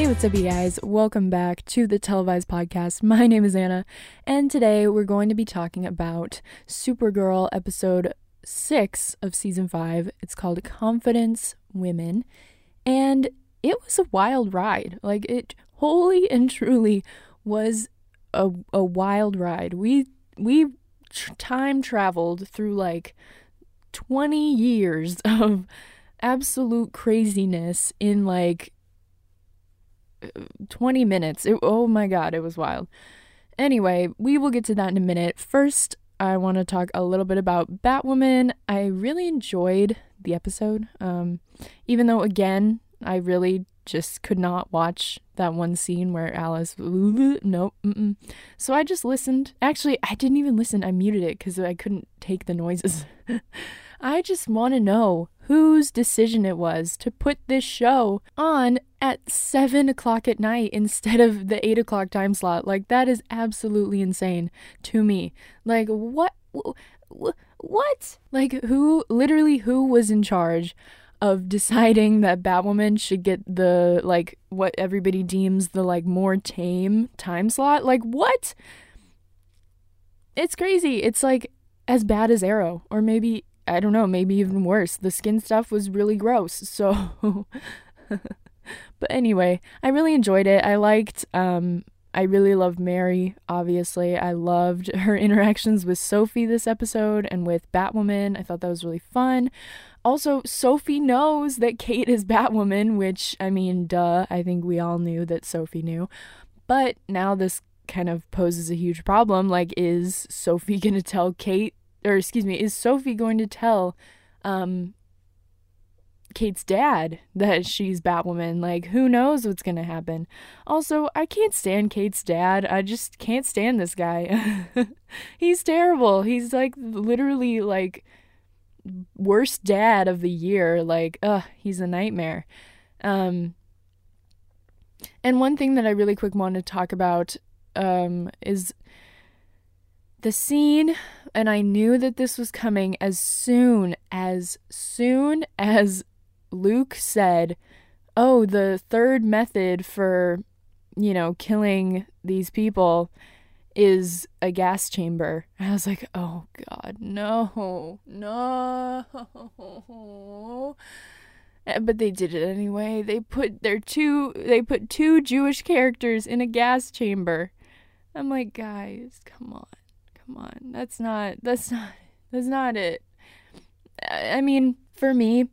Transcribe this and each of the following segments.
Hey, what's up, you guys? Welcome back to the Televised Podcast. My name is Anna, and today we're going to be talking about Supergirl episode 6 of season 5. It's called Confidence Women, and it was a wild ride. Like, it wholly and truly was a, a wild ride. We, we tr- time traveled through like 20 years of absolute craziness in like 20 minutes. It, oh my god, it was wild. Anyway, we will get to that in a minute. First, I want to talk a little bit about Batwoman. I really enjoyed the episode. Um, even though, again, I really just could not watch that one scene where Alice, nope. Mm-mm. So I just listened. Actually, I didn't even listen. I muted it because I couldn't take the noises. I just want to know whose decision it was to put this show on at 7 o'clock at night instead of the 8 o'clock time slot. Like, that is absolutely insane to me. Like, what? What? Like, who, literally, who was in charge of deciding that Batwoman should get the, like, what everybody deems the, like, more tame time slot? Like, what? It's crazy. It's like as bad as Arrow, or maybe I don't know, maybe even worse. The skin stuff was really gross. So But anyway, I really enjoyed it. I liked um I really loved Mary, obviously. I loved her interactions with Sophie this episode and with Batwoman. I thought that was really fun. Also, Sophie knows that Kate is Batwoman, which, I mean, duh, I think we all knew that Sophie knew. But now this kind of poses a huge problem. Like, is Sophie going to tell Kate or excuse me, is Sophie going to tell um Kate's dad that she's Batwoman? Like, who knows what's gonna happen? Also, I can't stand Kate's dad. I just can't stand this guy. He's terrible. He's like literally like worst dad of the year. Like, ugh, he's a nightmare. Um and one thing that I really quick want to talk about um is the scene and I knew that this was coming as soon as soon as Luke said, "Oh, the third method for, you know, killing these people is a gas chamber." I was like, "Oh god, no. No." But they did it anyway. They put their two they put two Jewish characters in a gas chamber. I'm like, "Guys, come on." Come on. That's not that's not that's not it. I mean, for me,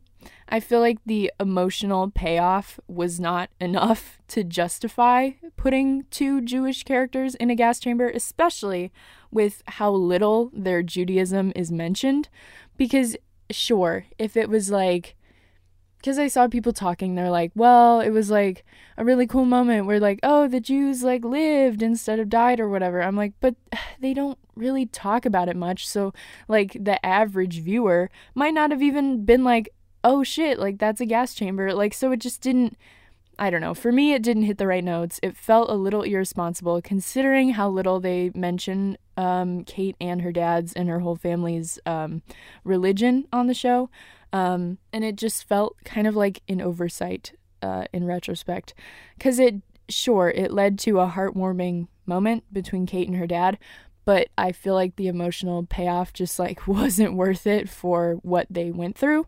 I feel like the emotional payoff was not enough to justify putting two Jewish characters in a gas chamber, especially with how little their Judaism is mentioned. Because, sure, if it was like because I saw people talking, they're like, well, it was like a really cool moment where, like, oh, the Jews like lived instead of died or whatever. I'm like, but they don't really talk about it much. So, like, the average viewer might not have even been like, oh shit, like, that's a gas chamber. Like, so it just didn't, I don't know. For me, it didn't hit the right notes. It felt a little irresponsible considering how little they mention um, Kate and her dad's and her whole family's um, religion on the show. Um, and it just felt kind of like an oversight uh, in retrospect. Because it, sure, it led to a heartwarming moment between Kate and her dad, but I feel like the emotional payoff just like wasn't worth it for what they went through.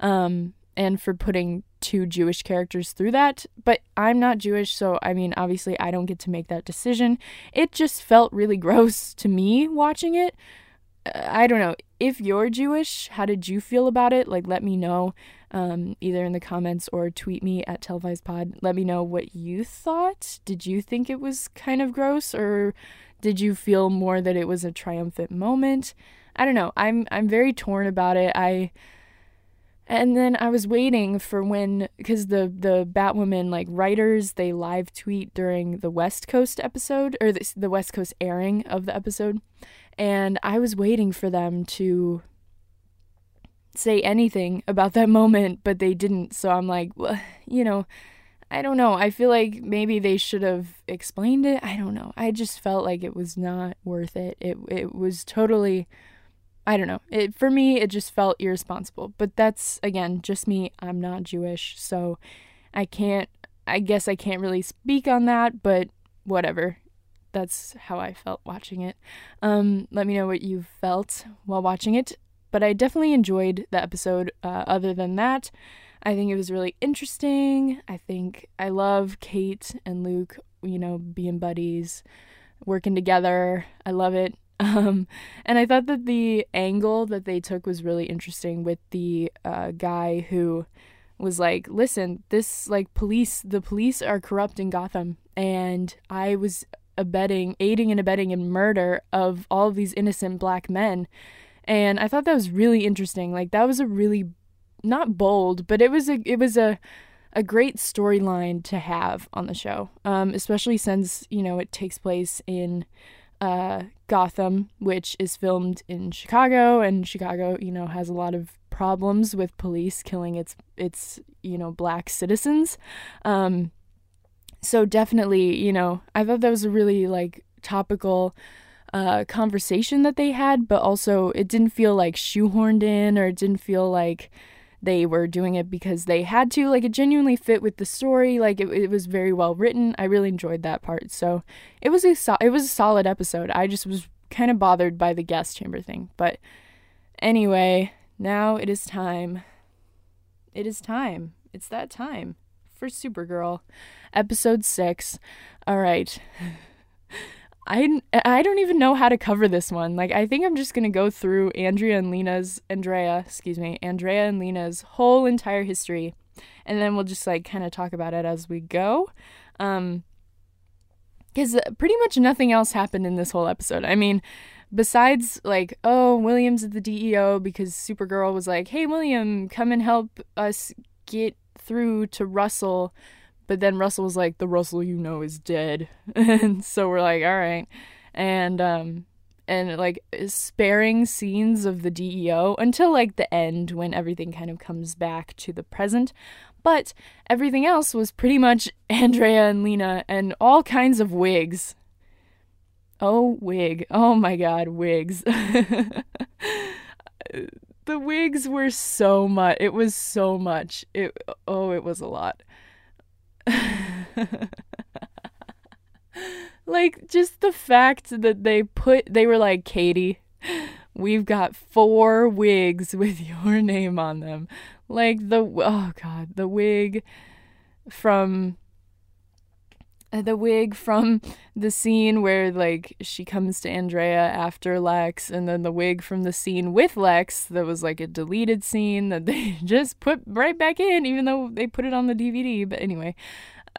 Um, and for putting two Jewish characters through that. But I'm not Jewish, so I mean, obviously, I don't get to make that decision. It just felt really gross to me watching it. I don't know. If you're Jewish, how did you feel about it? Like, let me know um, either in the comments or tweet me at televisedpod. Let me know what you thought. Did you think it was kind of gross, or did you feel more that it was a triumphant moment? I don't know. I'm I'm very torn about it. I and then I was waiting for when because the the Batwoman like writers they live tweet during the West Coast episode or the, the West Coast airing of the episode and I was waiting for them to say anything about that moment, but they didn't. So I'm like, well, you know, I don't know. I feel like maybe they should have explained it. I don't know. I just felt like it was not worth it. It it was totally I don't know. It for me it just felt irresponsible. But that's again just me. I'm not Jewish, so I can't I guess I can't really speak on that, but whatever. That's how I felt watching it. Um, let me know what you felt while watching it. But I definitely enjoyed the episode. Uh, other than that, I think it was really interesting. I think I love Kate and Luke, you know, being buddies, working together. I love it. Um, and I thought that the angle that they took was really interesting with the uh, guy who was like, listen, this, like, police, the police are corrupt in Gotham. And I was abetting, aiding and abetting in murder of all of these innocent black men. And I thought that was really interesting. Like, that was a really, not bold, but it was a, it was a, a great storyline to have on the show, um, especially since you know it takes place in uh, Gotham, which is filmed in Chicago, and Chicago, you know, has a lot of problems with police killing its its you know black citizens. Um, so definitely, you know, I thought that was a really like topical uh, conversation that they had, but also it didn't feel like shoehorned in, or it didn't feel like they were doing it because they had to. Like it genuinely fit with the story. Like it, it was very well written. I really enjoyed that part. So it was a so- it was a solid episode. I just was kind of bothered by the gas chamber thing. But anyway now it is time. It is time. It's that time for supergirl episode 6 all right I, I don't even know how to cover this one. Like, I think I'm just going to go through Andrea and Lena's, Andrea, excuse me, Andrea and Lena's whole entire history. And then we'll just, like, kind of talk about it as we go. Um, because pretty much nothing else happened in this whole episode. I mean, besides, like, oh, William's at the DEO because Supergirl was like, hey, William, come and help us get through to Russell but then Russell was like, the Russell you know is dead. and so we're like, all right. And, um, and like sparing scenes of the DEO until like the end when everything kind of comes back to the present. But everything else was pretty much Andrea and Lena and all kinds of wigs. Oh, wig. Oh my god, wigs. the wigs were so much. It was so much. It oh, it was a lot. like just the fact that they put they were like Katie, we've got four wigs with your name on them. Like the oh god, the wig from Uh, the wig from the scene where like she comes to Andrea after Lex and then the wig from the scene with Lex that was like a deleted scene that they just put right back in even though they put it on the DVD but anyway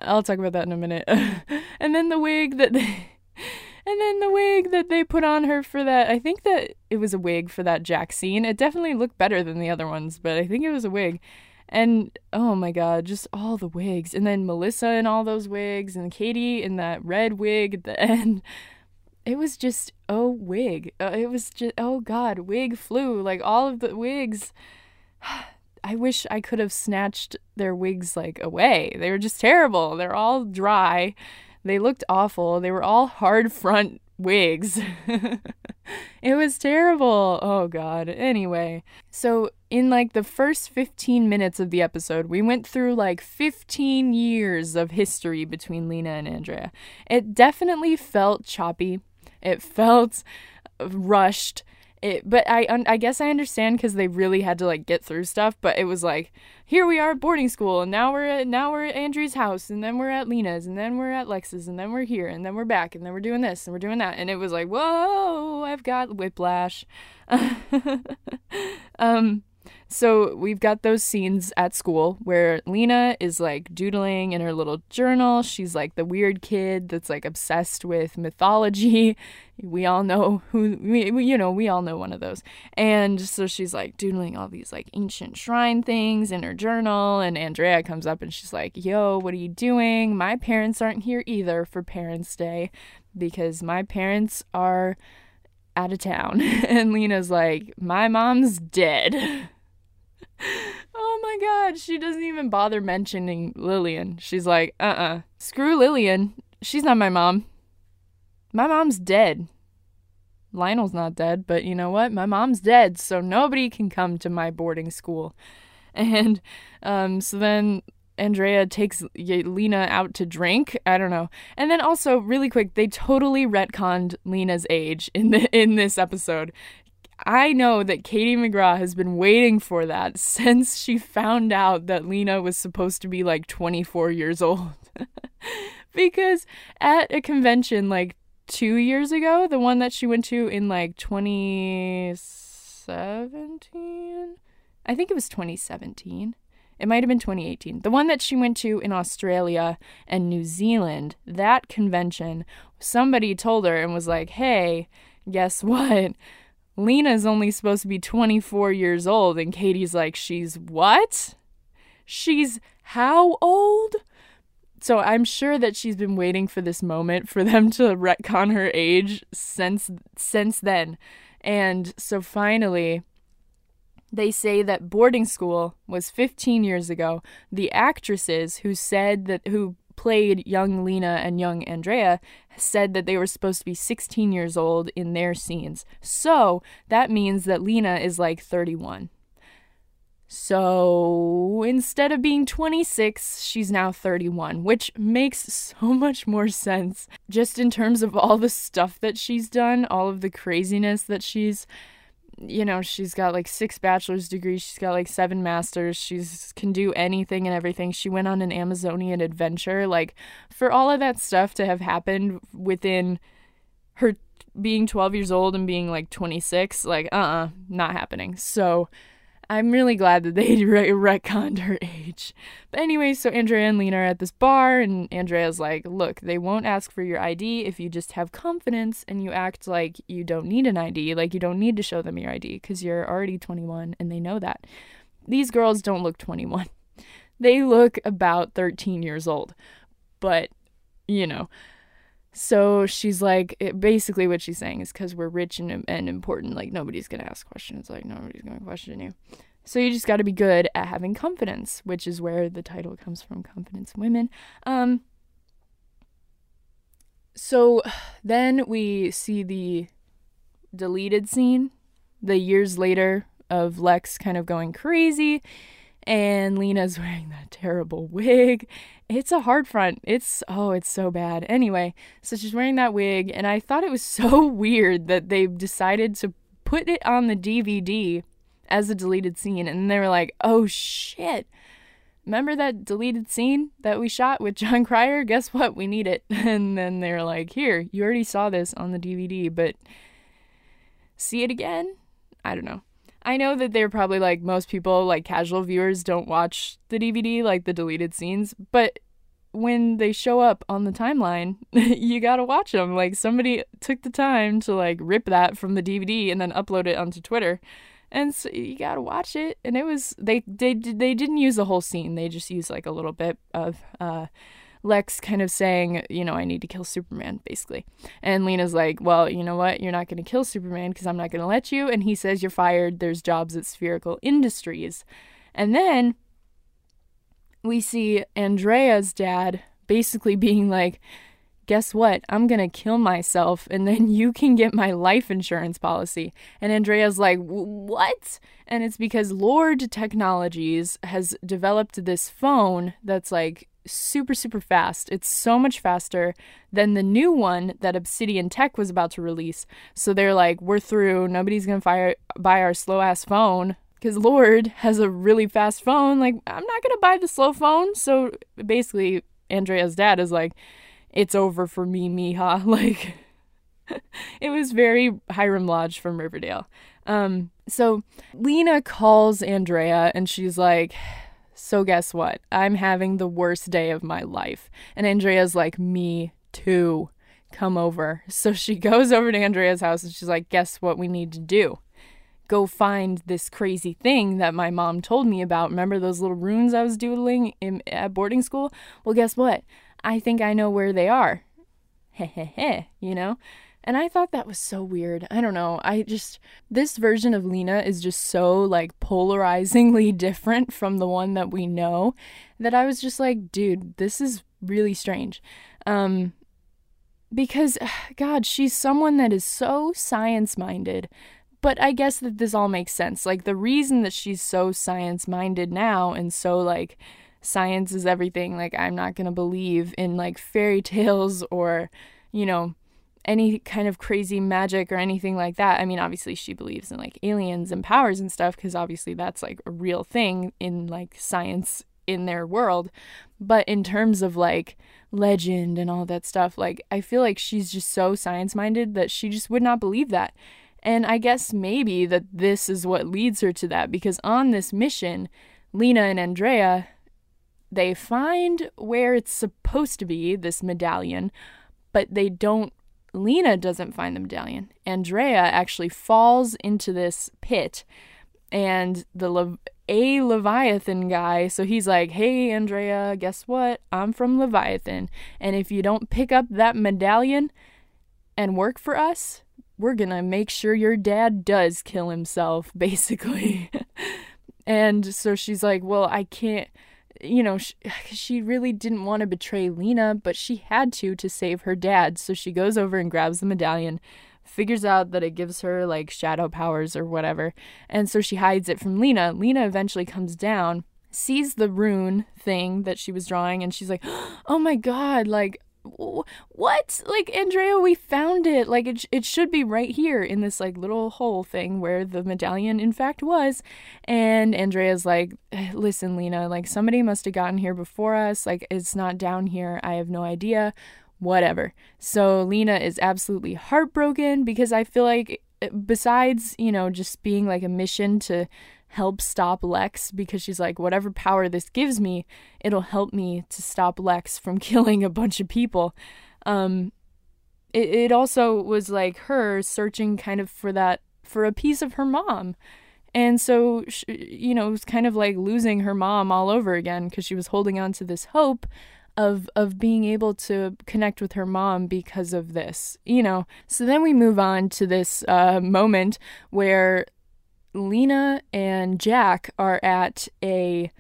I'll talk about that in a minute. And then the wig that they and then the wig that they put on her for that I think that it was a wig for that Jack scene. It definitely looked better than the other ones but I think it was a wig and oh my god, just all the wigs. And then Melissa in all those wigs, and Katie in that red wig at the end. It was just, oh, wig. Uh, it was just, oh god, wig flew. Like all of the wigs. I wish I could have snatched their wigs like away. They were just terrible. They're all dry. They looked awful. They were all hard front wigs. it was terrible. Oh god. Anyway, so in like the first 15 minutes of the episode, we went through like 15 years of history between Lena and Andrea. It definitely felt choppy. It felt rushed. It, but I I guess I understand because they really had to like get through stuff. But it was like here we are at boarding school, and now we're at now we're at Andrea's house, and then we're at Lena's, and then we're at Lex's, and then we're here, and then we're back, and then we're doing this, and we're doing that, and it was like whoa, I've got whiplash. um, so we've got those scenes at school where Lena is like doodling in her little journal. She's like the weird kid that's like obsessed with mythology. We all know who we, you know, we all know one of those. And so she's like doodling all these like ancient shrine things in her journal and Andrea comes up and she's like, "Yo, what are you doing? My parents aren't here either for Parents' Day because my parents are out of town." and Lena's like, "My mom's dead." oh my god, she doesn't even bother mentioning Lillian. She's like, uh uh-uh. uh. Screw Lillian. She's not my mom. My mom's dead. Lionel's not dead, but you know what? My mom's dead, so nobody can come to my boarding school. And um, so then Andrea takes Lena out to drink. I don't know. And then also really quick, they totally retconned Lena's age in the in this episode. I know that Katie McGrath has been waiting for that since she found out that Lena was supposed to be like 24 years old. because at a convention like two years ago, the one that she went to in like 2017, I think it was 2017. It might have been 2018. The one that she went to in Australia and New Zealand, that convention, somebody told her and was like, hey, guess what? Lena's only supposed to be 24 years old. And Katie's like, she's what? She's how old? So I'm sure that she's been waiting for this moment for them to retcon her age since since then. And so finally they say that boarding school was 15 years ago. The actresses who said that who played young Lena and young Andrea said that they were supposed to be 16 years old in their scenes. So that means that Lena is like 31. So instead of being 26, she's now 31, which makes so much more sense just in terms of all the stuff that she's done, all of the craziness that she's you know, she's got like six bachelor's degrees, she's got like seven masters, she's can do anything and everything. She went on an Amazonian adventure. Like for all of that stuff to have happened within her being 12 years old and being like 26, like uh-uh, not happening. So I'm really glad that they re- retconned her age. But anyway, so Andrea and Lena are at this bar, and Andrea's like, Look, they won't ask for your ID if you just have confidence and you act like you don't need an ID, like you don't need to show them your ID because you're already 21 and they know that. These girls don't look 21, they look about 13 years old. But, you know. So she's like, it, basically, what she's saying is because we're rich and, and important, like, nobody's going to ask questions. Like, nobody's going to question you. So you just got to be good at having confidence, which is where the title comes from Confidence Women. Um, so then we see the deleted scene, the years later of Lex kind of going crazy and Lena's wearing that terrible wig. It's a hard front. It's oh, it's so bad. Anyway, so she's wearing that wig, and I thought it was so weird that they decided to put it on the DVD as a deleted scene, and they were like, "Oh shit." Remember that deleted scene that we shot with Jon Cryer? Guess what? We need it. And then they were like, Here, you already saw this on the DVD, but see it again? I don't know. I know that they're probably like most people, like casual viewers, don't watch the DVD, like the deleted scenes, but when they show up on the timeline, you gotta watch them. Like somebody took the time to like rip that from the DVD and then upload it onto Twitter, and so you gotta watch it. And it was they they they didn't use the whole scene; they just used like a little bit of uh, Lex kind of saying, you know, I need to kill Superman, basically. And Lena's like, well, you know what? You're not going to kill Superman because I'm not going to let you. And he says, you're fired. There's jobs at Spheerical Industries. And then we see Andrea's dad basically being like, guess what? I'm going to kill myself and then you can get my life insurance policy. And Andrea's like, what? And it's because Lord Technologies has developed this phone that's like super, super fast. It's so much faster than the new one that Obsidian Tech was about to release. So they're like, we're through. Nobody's going to buy our slow ass phone because Lord has a really fast phone. Like, I'm not going to buy the slow phone. So basically, Andrea's dad is like, it's over for me, Mija. Like, it was very Hiram Lodge from Riverdale. Um, so Lena calls Andrea and she's like, so, guess what? I'm having the worst day of my life. And Andrea's like, Me too. Come over. So she goes over to Andrea's house and she's like, Guess what we need to do? Go find this crazy thing that my mom told me about. Remember those little runes I was doodling in, at boarding school? Well, guess what? I think I know where they are. Heh heh heh, you know? And I thought that was so weird. I don't know. I just, this version of Lena is just so like polarizingly different from the one that we know that I was just like, dude, this is really strange. Um, because, God, she's someone that is so science minded. But I guess that this all makes sense. Like, the reason that she's so science minded now and so, like, science is everything. Like, I'm not going to believe in like fairy tales or, you know, any kind of crazy magic or anything like that. I mean, obviously, she believes in like aliens and powers and stuff because obviously that's like a real thing in like science in their world. But in terms of like legend and all that stuff, like I feel like she's just so science minded that she just would not believe that. And I guess maybe that this is what leads her to that because on this mission, Lena and Andrea they find where it's supposed to be, this medallion, but they don't Lena doesn't find the medallion. Andrea actually falls into this pit and the Le- a Leviathan guy, so he's like, "Hey Andrea, guess what? I'm from Leviathan, and if you don't pick up that medallion and work for us, we're to make sure your dad does kill himself, basically." and so she's like, "Well, I can't you know, she, she really didn't want to betray Lena, but she had to to save her dad. So she goes over and grabs the medallion, figures out that it gives her like shadow powers or whatever. And so she hides it from Lena. Lena eventually comes down, sees the rune thing that she was drawing, and she's like, oh my god, like, what? Like andrea we found it. Like it, it should be right here in this like little hole thing where the medallion in fact was. And andrea's like eh, listen lena like somebody must have gotten here before us. Like it's not down here. I have no idea. Whatever. So lena is absolutely heartbroken because i feel like eh, besides you know just being like a mission to help stop Lex because she's like, whatever power this gives me, it'll help me to stop Lex from killing a bunch of people. Um, it, it also was like her searching kind of for that, for a piece of her mom. And so, she, you know, it was kind of like losing her mom all over again because she was holding on to this hope of of being able to connect with her mom because of this, you know. So then we move on to this uh, moment where Lena and Jack are at a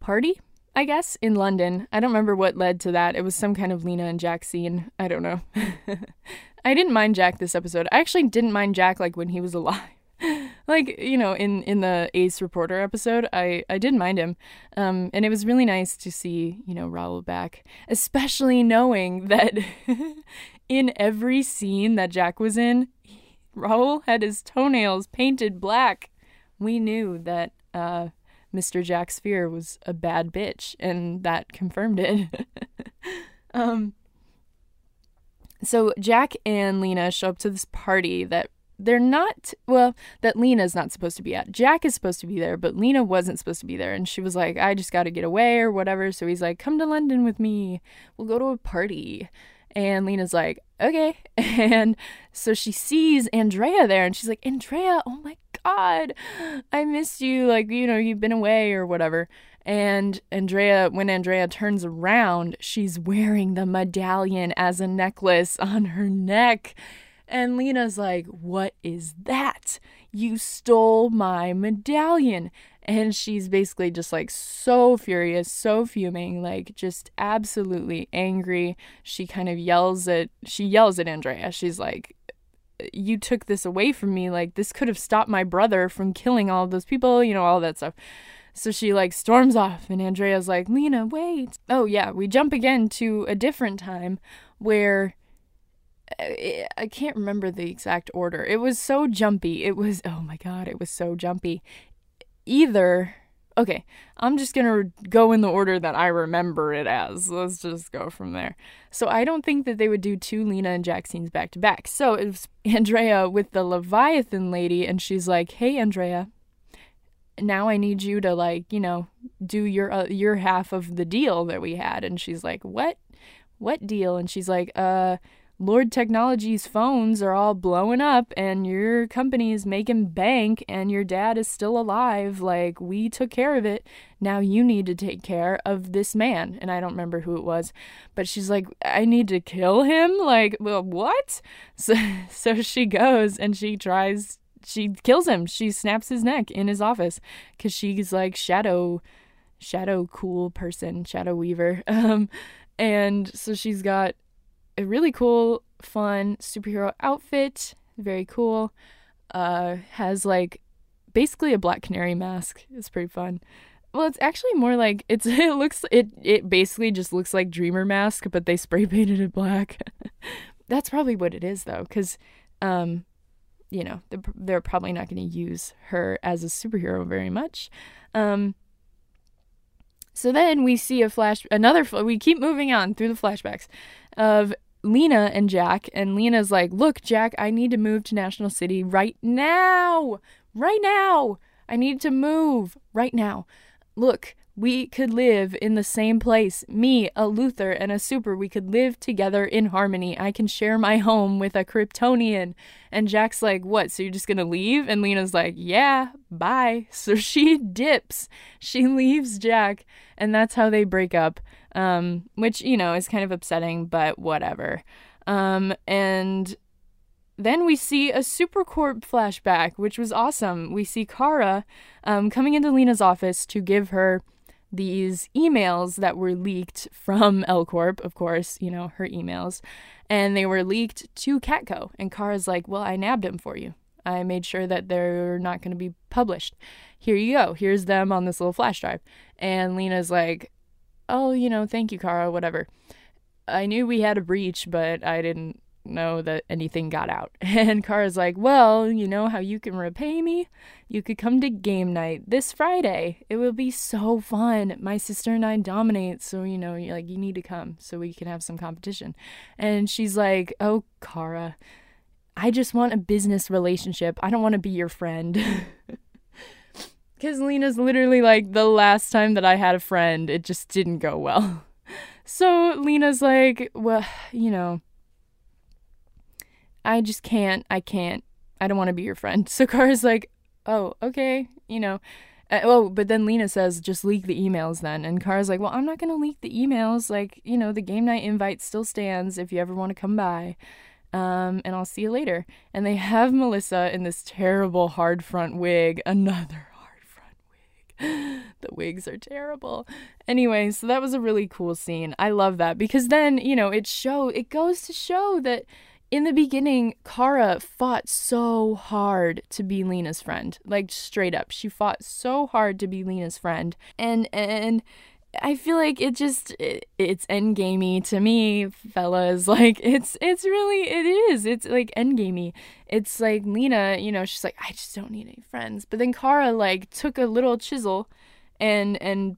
party, I guess, in London. I don't remember what led to that. It was some kind of Lena and Jack scene. I don't know. I didn't mind Jack this episode. I actually didn't mind Jack like when he was alive. like, you know, in in the Ace Reporter episode, I I didn't mind him. Um and it was really nice to see, you know, Rahul back, especially knowing that in every scene that Jack was in, Rahul had his toenails painted black. We knew that uh, Mr. Jack Spheer was a bad bitch, and that confirmed it. um, so Jack and Lena show up to this party that they're not well that Lena's not supposed to be at. Jack is supposed to be there, but Lena wasn't supposed to be there and she was like I just got to get away or whatever. So he's like come to London with me. We'll go to a party. And Lena's like, okay. And so she sees Andrea there and she's like, Andrea, oh my God, I missed you. Like, you know, you've been away or whatever. And Andrea, when Andrea turns around, she's wearing the medallion as a necklace on her neck. And Lena's like, What is that? You stole my medallion and she's basically just like so furious, so fuming, like just absolutely angry. She kind of yells at she yells at Andrea. She's like you took this away from me like this could have stopped my brother from killing all those people, you know, all that stuff. So she like storms off and Andrea's like, "Lena, wait." Oh yeah, we jump again to a different time where uh, I can't remember the exact order. It was so jumpy. It was, oh my God, it was so jumpy either okay, I'm just going to go in the order that I remember it as. Let's just go from there. So I don't think that they would do two Lena and Jack scenes back to back. So it was Andrea with the Leviathan lady, and she's like, "Hey, Andrea, now I need you to like, you know, do your uh, your half of the deal that we had." And she's like, "What? What deal?" And she's like, "Uh." Lord Technology's phones are all blowing up and your company is making bank and your dad is still alive. Like, we took care of it. Now you need to take care of this man. And I don't remember who it was, but she's like, I need to kill him? Like, well, what? So, so she goes and she tries, she kills him. She snaps his neck in his office because she's like, shadow, shadow cool person, shadow weaver. Um, and so she's got a really cool, fun superhero outfit. Very cool. Uh, has like basically a black canary mask. It's pretty fun. well, it's actually more like it's it looks it it basically just looks like Dreamer mask, but they spray painted it black. That's probably what it is though, because um, you know they're, they're probably not going to use her as a superhero very much. Um, so then we see a flash, another. We keep moving on through the flashbacks of Lena and Jack, and Lena's like, "Look, Jack, I need to move to National City right now, right now. I need to move right now." Look, we could live in the same place. Me, a Luthor, and a Super, we could live together in harmony. I can share my home with a Kryptonian. And Jack's like, What? So you're just gonna leave? And Lena's like, Yeah, bye. So she dips. She leaves Jack, and that's how they break up. Um, which, you know, is kind of upsetting, but whatever. Um, and then we see a Supercorp flashback, which was awesome. We see Kara um, coming into Lena's office to give her these emails that were leaked from L Corp, of course, you know, her emails, and they were leaked to Catco. And Kara's like, Well, I nabbed them for you. I made sure that they're not going to be published. Here you go. Here's them on this little flash drive. And Lena's like, Oh, you know, thank you, Kara, whatever. I knew we had a breach, but I didn't know that anything got out. And Kara's like, Well, you know how you can repay me? You could come to game night this Friday. It will be so fun. My sister and I dominate, so you know, like you need to come so we can have some competition. And she's like, Oh, Kara, I just want a business relationship. I don't want to be your friend. Because Lena's literally like, the last time that I had a friend, it just didn't go well. So Lena's like, well, you know, I just can't. I can't. I don't want to be your friend. So Kara's like, oh, okay, you know. Uh, oh, but then Lena says, just leak the emails then. And Kara's like, well, I'm not going to leak the emails. Like, you know, the game night invite still stands if you ever want to come by. Um, and I'll see you later. And they have Melissa in this terrible hard front wig. Another hard front wig. the wigs are terrible. Anyway, so that was a really cool scene. I love that because then, you know, it show it goes to show that in the beginning, Kara fought so hard to be Lena's friend. Like straight up. She fought so hard to be Lena's friend. And and I feel like it just it, it's endgamey to me, fellas. Like it's it's really it is. It's like endgamey. It's like Lena, you know, she's like I just don't need any friends. But then Kara like took a little chisel and and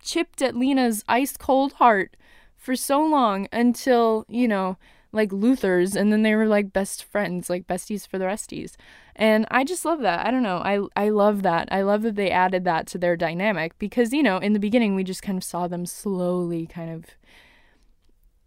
chipped at Lena's ice cold heart for so long until, you know, like Luthors and then they were like best friends, like besties for the resties. And I just love that. I don't know. I I love that. I love that they added that to their dynamic because, you know, in the beginning we just kind of saw them slowly kind of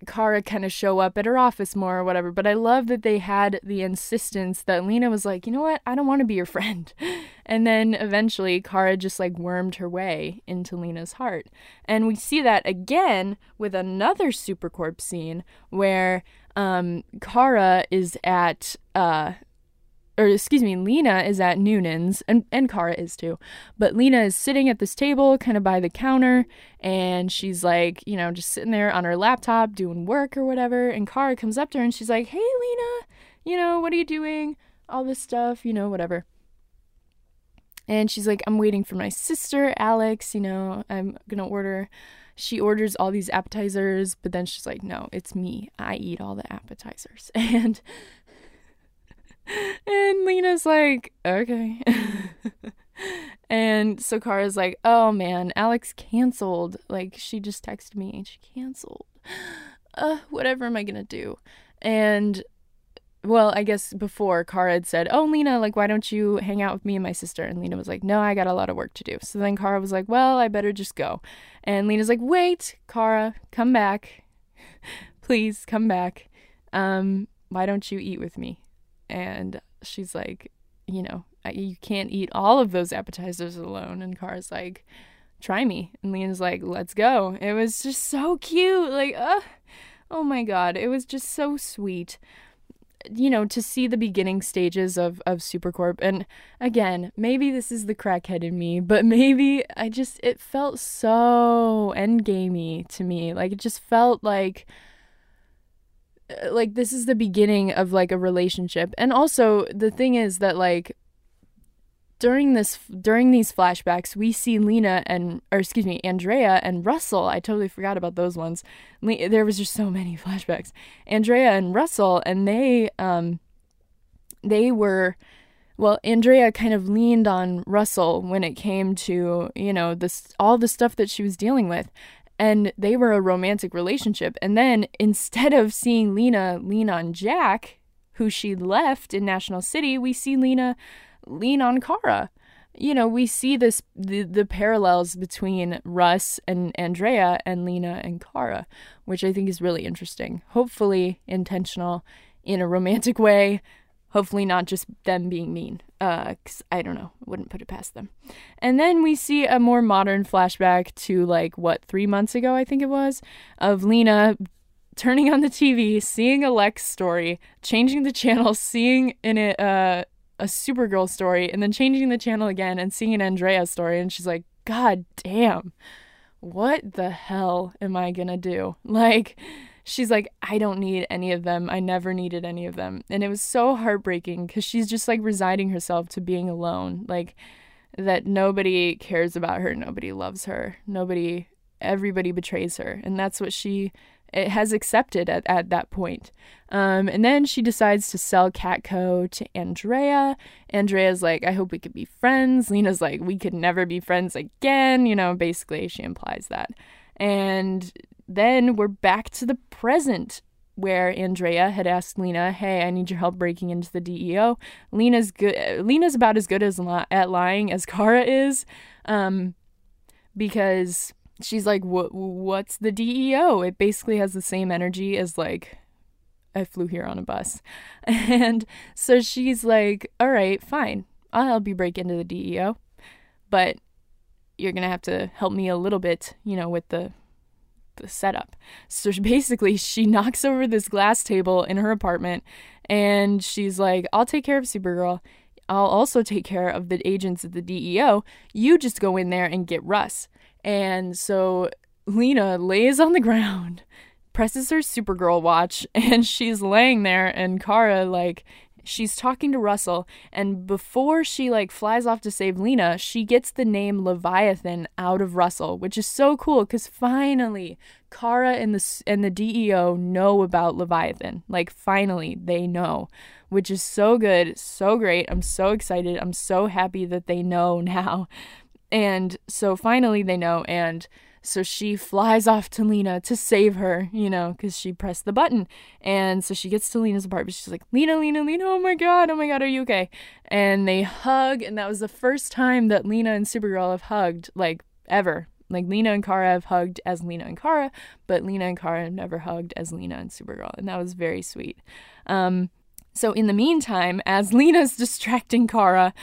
Kara kind of show up at her office more or whatever. But I love that they had the insistence that Lena was like, you know what? I don't want to be your friend. And then eventually Kara just like wormed her way into Lena's heart. And we see that again with another Supercorp scene where um, Kara is at uh, or excuse me, Lena is at Noonan's, and, and Kara is too. But Lena is sitting at this table, kind of by the counter, and she's like, you know, just sitting there on her laptop doing work or whatever. And Kara comes up to her and she's like, hey, Lena, you know, what are you doing? All this stuff, you know, whatever. And she's like, I'm waiting for my sister, Alex, you know, I'm gonna order. She orders all these appetizers, but then she's like, no, it's me. I eat all the appetizers. And and Lena's like, okay. and so Kara's like, oh man, Alex canceled. Like, she just texted me and she canceled. Uh, whatever am I gonna do? And well, I guess before Kara had said, Oh, Lena, like, why don't you hang out with me and my sister? And Lena was like, No, I got a lot of work to do. So then Kara was like, Well, I better just go. And Lena's like, Wait, Kara, come back. Please come back. Um, why don't you eat with me? and she's like, you know, you can't eat all of those appetizers alone. And Kara's like, try me. And Lena's like, let's go. It was just so cute. Like, uh, oh my God. It was just so sweet. You know, to see the beginning stages of, of Supercorp. And again, maybe this is the crackhead in me, but maybe I just, it felt so endgamey to me. Like, it just felt like uh, like this is the beginning of like a relationship. And also the thing is that like during this during these flashbacks, we see Lena and or excuse me, Andrea and Russell. I totally forgot about those ones. Le- there was just so many flashbacks. Andrea and Russell, and they um they were well, Andrea kind of leaned on Russell when it came to, you know, this all the stuff that she was dealing with. And they were a romantic relationship. And then instead of seeing Lena lean on Jack, who she left in National City, we see Lena lean on Kara. You know, we see this the, the parallels between Russ and Andrea and Lena and Kara, which I think is really interesting. Hopefully intentional in a romantic way Hopefully, not just them being mean, Uh, because uh, I don't know, wouldn't put it past them. And then we see a more modern flashback to like what three months ago, I think it was, of Lena turning on the TV, seeing a Lex story, changing the channel, seeing in it uh, a Supergirl story, and then changing the channel again and seeing an Andrea story, and she's like, God damn, what the hell am I gonna do? Like she's like, I don't need any of them. I never needed any of them. And it was so heartbreaking because she's just like resigning herself to being alone. Like, that nobody cares about her, nobody loves her, nobody, everybody betrays her. And that's what she has accepted at, at that point. Um, and then she decides to sell Catco to Andrea. Andrea's like, I hope we could be friends. Lena's like, we could never be friends again. You know, basically, she implies that. And then we're back to the present where Andrea had asked Lena, "Hey, I need your help breaking into the DEO." Lena's good. Lena's about as good as li- at lying as Kara is, um, because she's like, "What? What's the DEO?" It basically has the same energy as like, I flew here on a bus, and so she's like, "All right, fine, I'll help you break into the DEO, but." You're gonna have to help me a little bit, you know, with the the setup. So basically, she knocks over this glass table in her apartment and she's like, I'll take care of Supergirl. I'll also take care of the agents at the DEO. You just go in there and get Russ. And so Lena lays on the ground, presses her Supergirl watch, and she's laying there, and Kara, like, she's talking to Russell and before she like flies off to save Lena, she gets the name Leviathan out of Russell, which is so cool cuz finally Kara and the and the DEO know about Leviathan. Like finally they know, which is so good, so great. I'm so excited. I'm so happy that they know now. And so finally they know and so she flies off to Lena to save her, you know, because she pressed the button. And so she gets to Lena's apartment. She's like, Lena, Lena, Lena, oh my God, oh my God, are you okay? And they hug. And that was the first time that Lena and Supergirl have hugged, like, ever. Like, Lena and Kara have hugged as Lena and Kara, but Lena and Kara have never hugged as Lena and Supergirl. And that was very sweet. Um, so, in the meantime, as Lena's distracting Kara,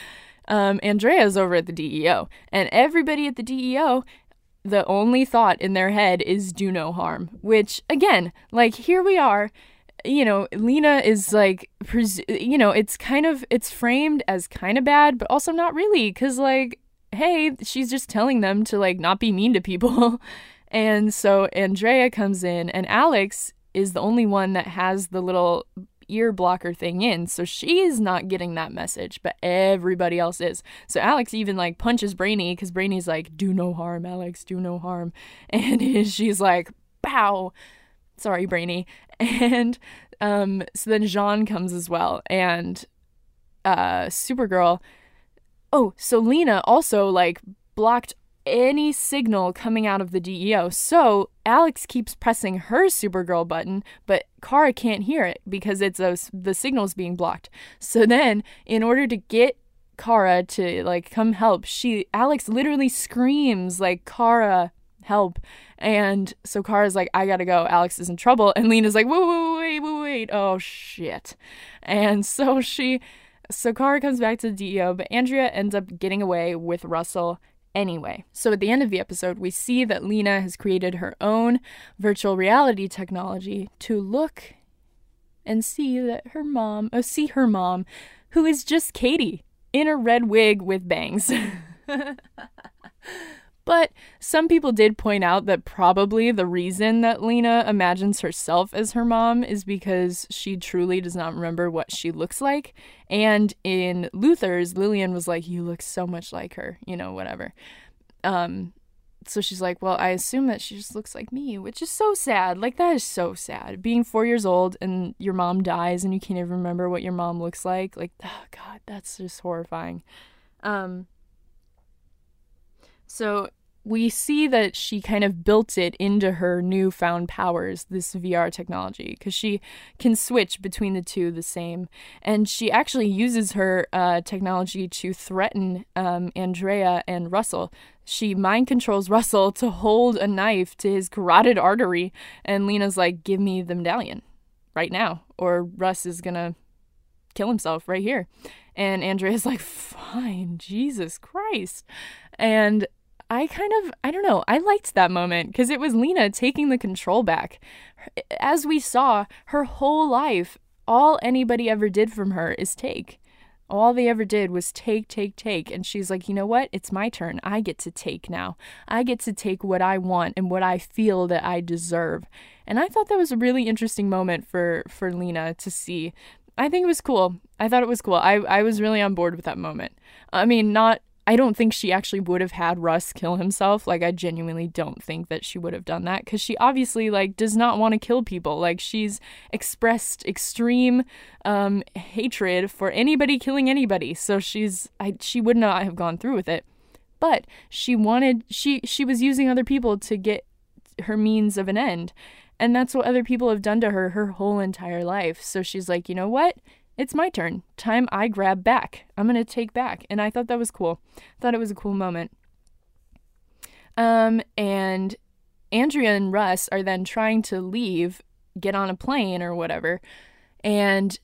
um, Andrea's over at the DEO, and everybody at the DEO the only thought in their head is do no harm, which again, like here we are, you know, Lena is like pres- you know, it's kind of it's framed as kind of bad, but also not really cuz like hey, she's just telling them to like not be mean to people. and so Andrea comes in and Alex is the only one that has the little ear blocker thing in. So she's not getting that message, but everybody else is. So Alex even like punches Brainy because Brainy's like, do no harm, Alex, do no harm. And she's like, bow. Sorry, Brainy. And um, so then J'onn comes as well. And uh, Supergirl. Oh, so Lena also like blocked any signal coming out of the DEO. So Alex keeps pressing her Supergirl button, but Kara can't hear it because it's a, the signal's being blocked. So then, in order to get Kara to like come help, she Alex literally screams like Kara help. And so Kara's like, I gotta go. Alex is in trouble. And Lena's like, wait, wait, wait, wait, wait. Oh shit. And so she, so Kara comes back to the DEO, but Andrea ends up getting away with Russell anyway. So at the end of the episode, we see that Lena has created her own virtual reality technology to look and see that her mom, oh, see her mom, who is just Katie in a red wig with bangs. But some people did point out that probably the reason that Lena imagines herself as her mom is because she truly does not remember what she looks like. And in Luthors, Lillian was like, You look so much like her, you know, whatever. Um, so she's like, Well, I assume that she just looks like me, which is so sad. Like, that is so sad. Being four years old and your mom dies and you can't even remember what your mom looks like. Like, oh, God, that's just horrifying. Um, so we see that she kind of built it into her newfound powers, this VR technology, because she can switch between the two the same. And she actually uses her uh, technology to threaten um, Andrea and Russell. She mind controls Russell to hold a knife to his carotid artery, and Lena's like, Give me the medallion right now, or Russ is gonna kill himself right here. And Andrea's like, Fine, Jesus Christ. And I kind of, I don't know, I liked that moment because it was Lena taking the control back. As we saw, her whole life, all anybody ever did from her is take. All they ever did was take, take, take. And she's like, you know what? It's my turn. I get to take now. I get to take what I want and what I feel that I deserve. And I thought that was a really interesting moment for, for Lena to see. I think it was cool. I thought it was cool. I, I was really on board with that moment. I mean, not I don't think she actually would have had Russ kill himself. Like I genuinely don't think that she would have done that cuz she obviously like does not want to kill people. Like she's expressed extreme um hatred for anybody killing anybody. So she's I she would not have gone through with it. But she wanted she she was using other people to get her means of an end. And that's what other people have done to her her whole entire life. So she's like, "You know what? It's my turn. Time I grab back. I'm going to take back. And I thought that was cool. Thought it was a cool moment. Um, and Andrea and Russ are then trying to leave, get on a plane or whatever. And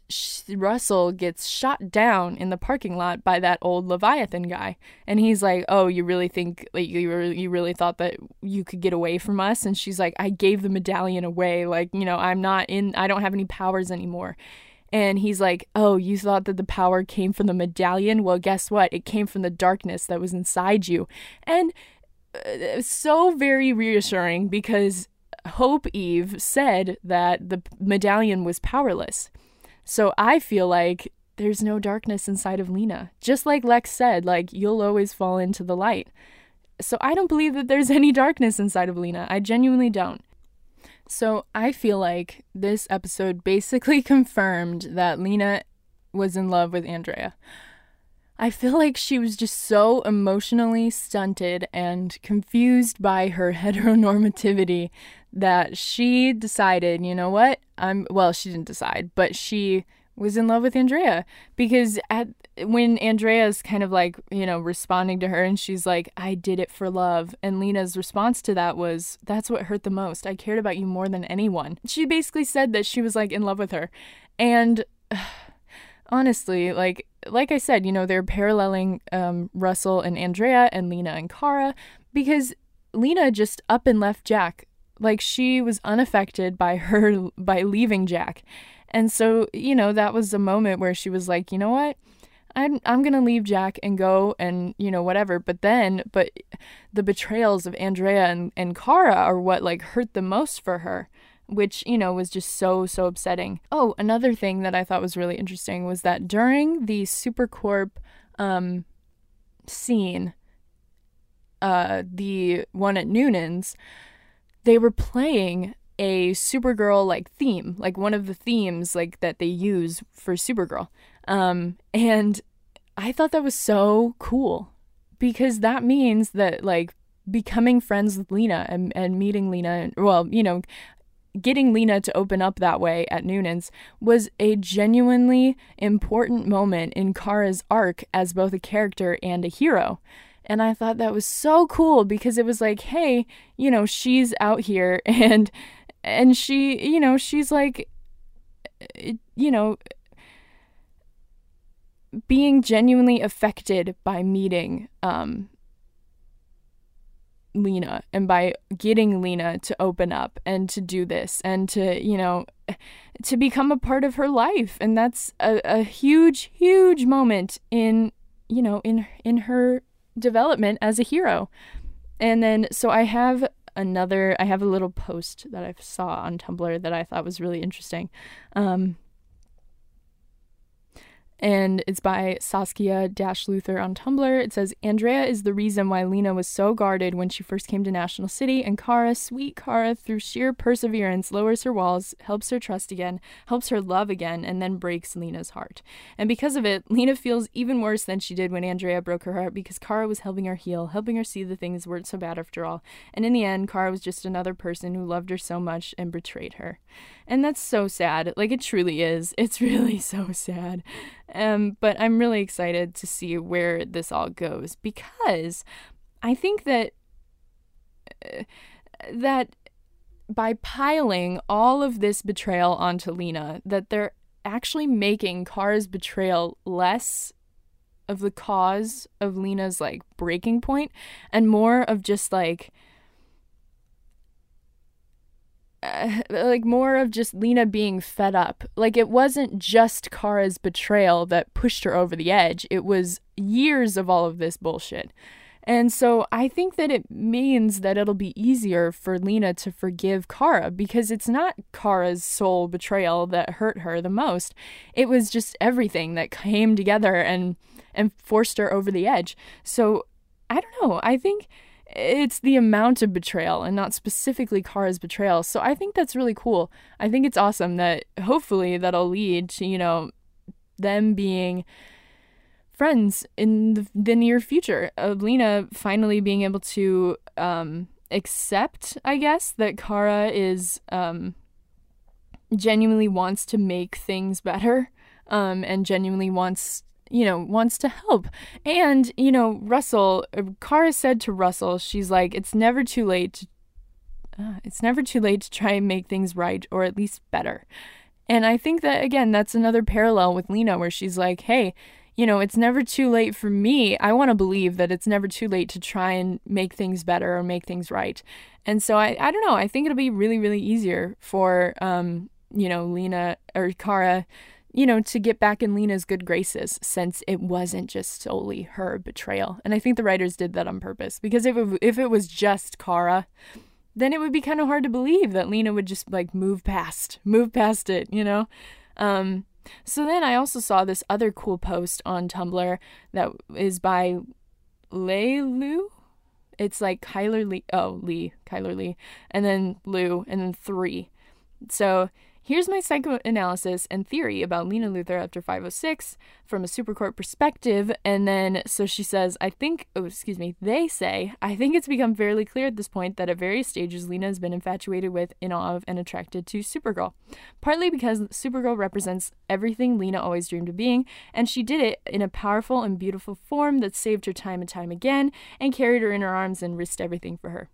Russell gets shot down in the parking lot by that old Leviathan guy. And he's like, "Oh, you really think like you you really thought that you could get away from us?" And she's like, "I gave the medallion away. Like, you know, I'm not in I don't have any powers anymore." And he's like, Oh, you thought that the power came from the medallion? Well, guess what? It came from the darkness that was inside you. And uh, so very reassuring because Hope Eve said that the medallion was powerless. So I feel like there's no darkness inside of Lena. Just like Lex said, like you'll always fall into the light. So I don't believe that there's any darkness inside of Lena. I genuinely don't. So I feel like this episode basically confirmed that Lena was in love with Andrea. I feel like she was just so emotionally stunted and confused by her heteronormativity that she decided, you know what? I'm well, she didn't decide, but she was in love with Andrea because at when Andrea's kind of like, you know, responding to her and she's like, I did it for love. And Lena's response to that was, That's what hurt the most. I cared about you more than anyone. She basically said that she was like in love with her. And honestly, like, like I said, you know, they're paralleling um, Russell and Andrea and Lena and Kara because Lena just up and left Jack. Like she was unaffected by her by leaving Jack. And so, you know, that was a moment where she was like, you know what? I'm I'm gonna leave Jack and go and you know whatever. But then, but the betrayals of Andrea and and Kara are what like hurt the most for her, which you know was just so so upsetting. Oh, another thing that I thought was really interesting was that during the Supercorp um, scene, uh, the one at Noonan's, they were playing a Supergirl like theme, like one of the themes like that they use for Supergirl. Um, and I thought that was so cool because that means that like becoming friends with Lena and, and meeting Lena, well, you know, getting Lena to open up that way at Noonan's was a genuinely important moment in Kara's arc as both a character and a hero. And I thought that was so cool because it was like, hey, you know, she's out here and and she, you know, she's like you know, being genuinely affected by meeting um, Lena and by getting Lena to open up and to do this and to, you know, to become a part of her life. And that's a, a huge, huge moment in, you know, in in her development as a hero. and then so I have another I have a little post that I saw on Tumblr that I thought was really interesting. Um, and it's by Saskia Luther on Tumblr. It says Andrea is the reason why Lena was so guarded when she first came to National City, and Kara, sweet Kara, through sheer perseverance, lowers her walls, helps her trust again, helps her love again, and then breaks Lena's heart. And because of it, Lena feels even worse than she did when Andrea broke her heart because Kara was helping her heal, helping her see the things weren't so bad after all. And in the end, Kara was just another person who loved her so much and betrayed her. And that's so sad. Like it truly is. It's really so sad. Um, but I'm really excited to see where this all goes because I think that uh, that by piling all of this betrayal onto Lena, that they're actually making Kara's betrayal less of the cause of Lena's like breaking point and more of just like uh, like more of just Lena being fed up. Like it wasn't just Kara's betrayal that pushed her over the edge. It was years of all of this bullshit. And so I think that it means that it'll be easier for Lena to forgive Kara because it's not Kara's sole betrayal that hurt her the most. It was just everything that came together and and forced her over the edge. So I don't know. I think it's the amount of betrayal and not specifically Kara's betrayal. So I think that's really cool. I think it's awesome that hopefully that'll lead to, you know, them being friends in the, the near future of Lena finally being able to um, accept, I guess, that Kara is um, genuinely wants to make things better um, and genuinely wants you know, wants to help. And, you know, Russell, uh, Kara said to Russell, she's like, it's never too late to, uh, it's never too late to try and make things right or at least better. And I think that, again, that's another parallel with Lena where she's like, hey, you know, it's never too late for me. I want to believe that it's never too late to try and make things better or make things right. And so I, I don't know. I think it'll be really, really easier for, um, you know, Lena or Kara you know, to get back in Lena's good graces since it wasn't just solely her betrayal. And I think the writers did that on purpose because if it, if it was just Kara, then it would be kind of hard to believe that Lena would just like move past, move past it, you know? Um, so then I also saw this other cool post on Tumblr that is by Lei Lu. It's like Kyler Lee, oh, Lee, Kyler Lee, and then Lu, and then three. So Here's my psychoanalysis and theory about Lena Luthor after 506 from a Supercorp perspective. And then, so she says, I think, oh, excuse me, they say, I think it's become fairly clear at this point that at various stages Lena has been infatuated with, in awe of, and attracted to Supergirl. Partly because Supergirl represents everything Lena always dreamed of being, and she did it in a powerful and beautiful form that saved her time and time again and carried her in her arms and risked everything for her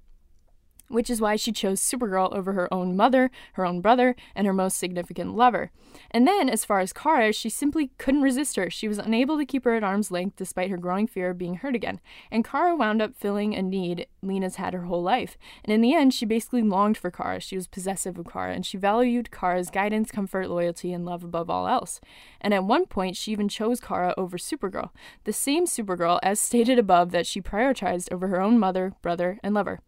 which is why she chose Supergirl over her own mother, her own brother, and her most significant lover. And then, as far as Kara, she simply couldn't resist her. She was unable to keep her at arm's length despite her growing fear of being hurt again. And Kara wound up filling a need Lena's had her whole life. And in the end, she basically longed for Kara. She was possessive of Kara, and she valued Kara's guidance, comfort, loyalty, and love above all else. And at one point, she even chose Kara over Supergirl, the same Supergirl as stated above that she prioritized over her own mother, brother, and lover.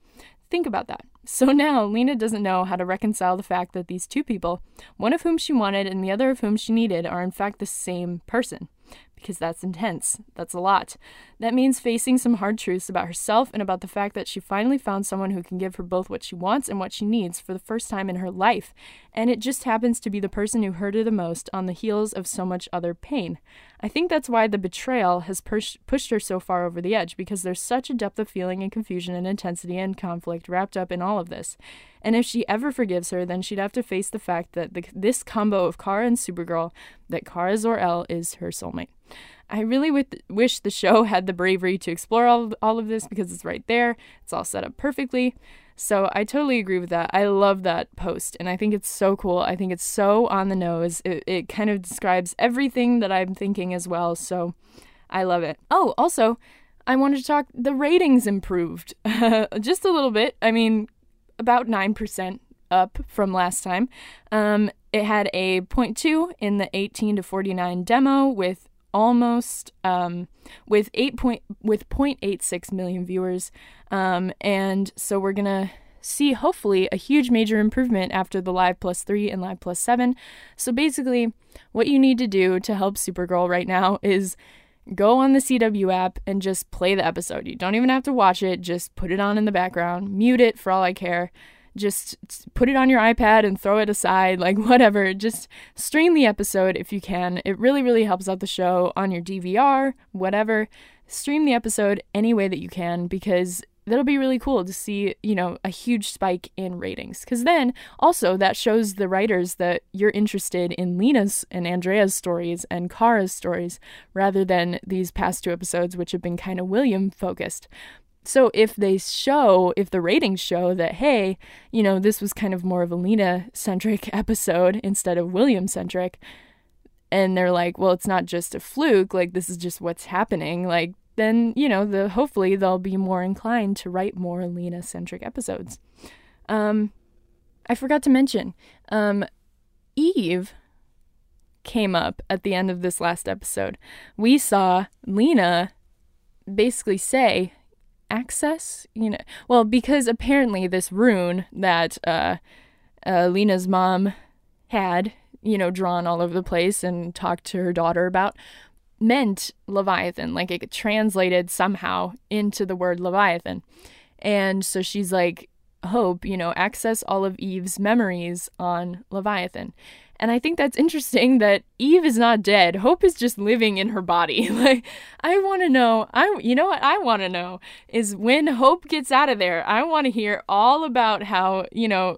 Think about that. So now Lena doesn't know how to reconcile the fact that these two people, one of whom she wanted and the other of whom she needed, are in fact the same person because that's intense. That's a lot. That means facing some hard truths about herself and about the fact that she finally found someone who can give her both what she wants and what she needs for the first time in her life. And it just happens to be the person who hurt her the most on the heels of so much other pain. I think that's why the betrayal has push- pushed her so far over the edge because there's such a depth of feeling and confusion and intensity and conflict wrapped up in all of this. And if she ever forgives her, then she'd have to face the fact that the, this combo of Kara and Supergirl, that Kara Zor-El is her soulmate. I really wish the show had the bravery to explore all of, all of this because it's right there. It's all set up perfectly. So I totally agree with that. I love that post and I think it's so cool. I think it's so on the nose. It, it kind of describes everything that I'm thinking as well. So I love it. Oh, also, I wanted to talk the ratings improved just a little bit. I mean, about 9% up from last time. Um, it had a 0.2 in the 18 to 49 demo with almost um, with eight point with 0.86 million viewers, um, and so we're gonna see hopefully a huge major improvement after the Live Plus 3 and Live Plus 7. So basically, what you need to do to help Supergirl right now is go on the CW app and just play the episode. You don't even have to watch it, just put it on in the background, mute it for all I care. Just put it on your iPad and throw it aside, like whatever. Just stream the episode if you can. It really, really helps out the show on your DVR, whatever. Stream the episode any way that you can because that'll be really cool to see, you know, a huge spike in ratings. Because then also that shows the writers that you're interested in Lena's and Andrea's stories and Kara's stories rather than these past two episodes, which have been kind of William focused. So if they show, if the ratings show that, hey, you know, this was kind of more of a Lena centric episode instead of William centric, and they're like, well, it's not just a fluke, like, this is just what's happening, like, then you know the hopefully they'll be more inclined to write more Lena centric episodes. Um, I forgot to mention, um, Eve came up at the end of this last episode. We saw Lena basically say access, you know, well because apparently this rune that uh, uh, Lena's mom had, you know, drawn all over the place and talked to her daughter about meant Leviathan, like it translated somehow into the word Leviathan. And so she's like, Hope, you know, access all of Eve's memories on Leviathan. And I think that's interesting that Eve is not dead. Hope is just living in her body. like I want to know, I you know what I want to know is when Hope gets out of there, I want to hear all about how, you know,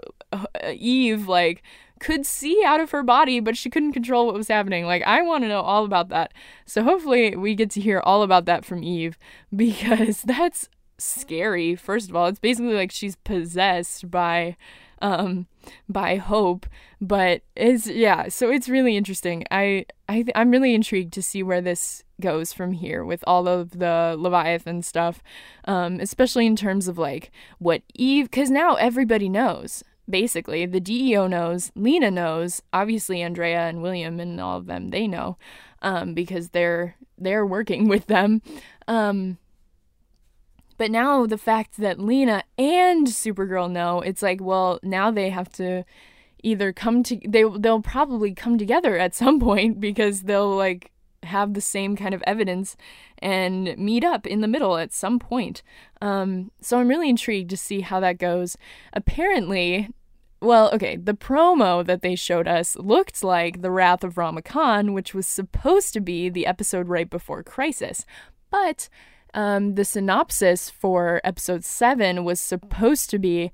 Eve like could see out of her body, but she couldn't control what was happening. Like, I want to know all about that. So, hopefully, we get to hear all about that from Eve because that's scary. First of all, it's basically like she's possessed by um by hope but it's yeah so it's really interesting i i i'm really intrigued to see where this goes from here with all of the leviathan stuff um especially in terms of like what eve cuz now everybody knows basically. The DEO knows, Lena knows, obviously Andrea and William and all of them, they know, um, because they're they're working with them. Um, but now the fact that Lena and Supergirl know, it's like, well, now they have to either come to they they'll probably come together at some point because they'll like have the same kind of evidence and meet up in the middle at some point. Um, so I'm really intrigued to see how that goes. Apparently, well, okay, the promo that they showed us looked like The Wrath of Rama Khan, which was supposed to be the episode right before Crisis. But um, the synopsis for episode 7 was supposed to be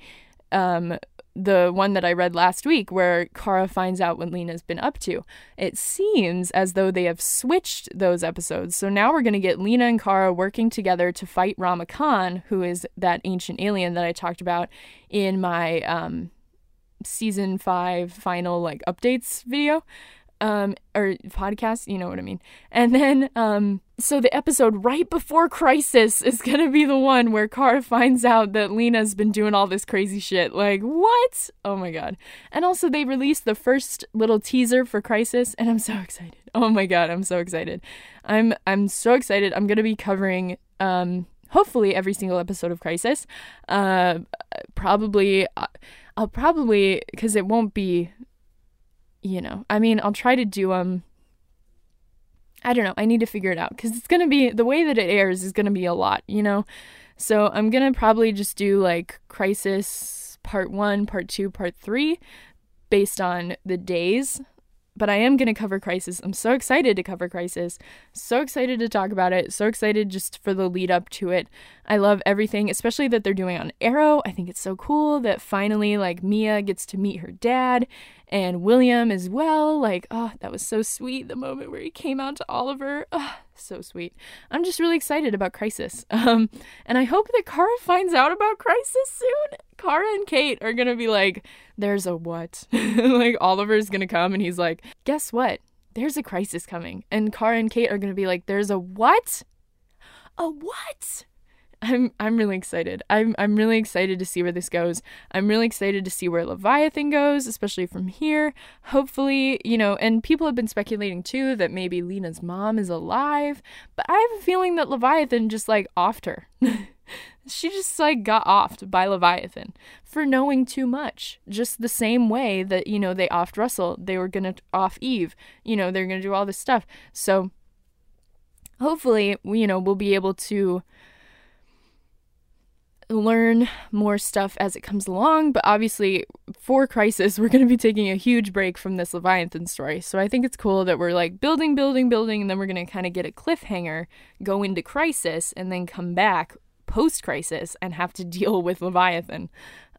um, the one that I read last week, where Kara finds out what Lena's been up to. It seems as though they have switched those episodes. So now we're going to get Lena and Kara working together to fight Rama Khan, who is that ancient alien that I talked about in my um, season five final like updates video um, or podcast, you know what I mean. And then, um, so the episode right before Crisis is gonna be the one where Kara finds out that Lena's been doing all this crazy shit. Like, what? Oh my god. And also, they released the first little teaser for Crisis, and I'm so excited. Oh my god, I'm so excited. I'm I'm so excited. I'm gonna be covering um hopefully every single episode of Crisis. Uh, probably, uh, I'll probably because it won't be you know, I mean, I'll try to do them. Um, I don't know. I need to figure it out because it's going to be the way that it airs is going to be a lot, you know? So I'm going to probably just do like Crisis Part 1, Part 2, Part 3 based on the days. But I am going to cover Crisis. I'm so excited to cover Crisis. So excited to talk about it. So excited just for the lead up to it. I love everything, especially that they're doing on Arrow. I think it's so cool that finally, like, Mia gets to meet her dad and William as well. Like, oh, that was so sweet. The moment where he came out to Oliver. Oh, so sweet. I'm just really excited about Crisis. Um, and I hope that Kara finds out about Crisis soon. Kara and Kate are gonna be like, there's a what? like, Oliver's gonna come and he's like, guess what? There's a crisis coming. And Kara and Kate are gonna be like, there's a what? A what? I'm I'm really excited. I'm I'm really excited to see where this goes. I'm really excited to see where Leviathan goes, especially from here. Hopefully, you know, and people have been speculating too that maybe Lena's mom is alive, but I have a feeling that Leviathan just like offed her. she just like got offed by Leviathan for knowing too much. Just the same way that, you know, they offed Russell. They were going to off Eve. You know, they're going to do all this stuff. So hopefully, you know, we'll be able to learn more stuff as it comes along, but obviously for Crisis, we're going to be taking a huge break from this Leviathan story. So I think it's cool that we're like building, building, building, and then we're going to kind of get a cliffhanger, go into Crisis, and then come back post Crisis and have to deal with Leviathan.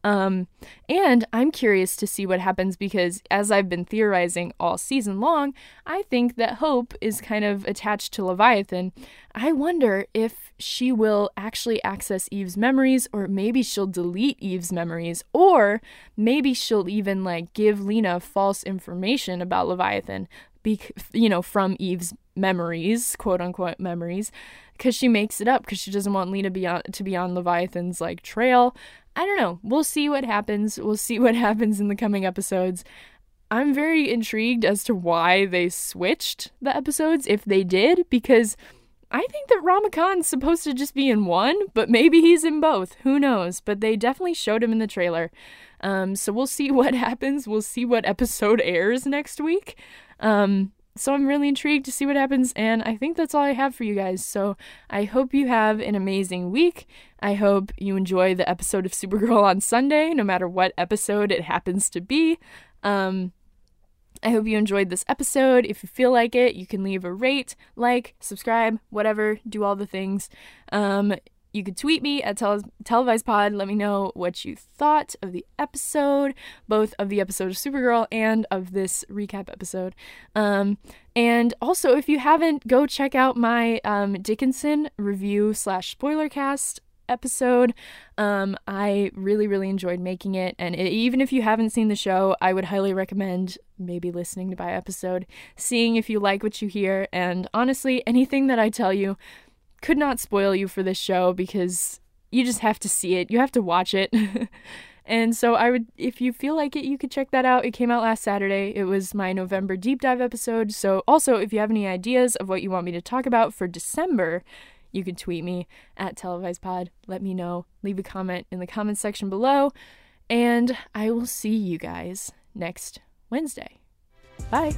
Um, and I'm curious to see what happens because, as I've been theorizing all season long, I think that Hope is kind of attached to Leviathan. I wonder if she will actually access Eve's memories, or maybe she'll delete Eve's memories, or maybe she'll even like give Lena false information about Leviathan, be- you know, from Eve's memories, quote unquote memories, because she makes it up because she doesn't want Lena be on, to be on Leviathan's like trail. I don't know. We'll see what happens. We'll see what happens in the coming episodes. I'm very intrigued as to why they switched the episodes if they did, because I think that Rama Khan's supposed to just be in one, but maybe he's in both. Who knows? But they definitely showed him in the trailer. Um, so we'll see what happens. We'll see what episode airs next week. Um, so I'm really intrigued to see what happens, and I think that's all I have for you guys. So I hope you have an amazing week. I hope you enjoy the episode of Supergirl on Sunday, no matter what episode it happens to be. Um, I hope you enjoyed this episode. If you feel like it, you can leave a rate, like, subscribe, whatever, do all the things. Um, you could tweet me at tele- televisepod. Let me know what you thought of the episode, both of the episode of Supergirl and of this recap episode. Um, and also, if you haven't, go check out my um, Dickinson review slash spoiler cast episode. Um, I really, really enjoyed making it. And it, even if you haven't seen the show, I would highly recommend maybe listening to my episode, seeing if you like what you hear. And honestly, anything that I tell you, could not spoil you for this show because you just have to see it. You have to watch it. and so I would if you feel like it, you could check that out. It came out last Saturday. It was my November deep dive episode. So also if you have any ideas of what you want me to talk about for December, you can tweet me at televisepod. Let me know. Leave a comment in the comment section below. And I will see you guys next Wednesday. Bye.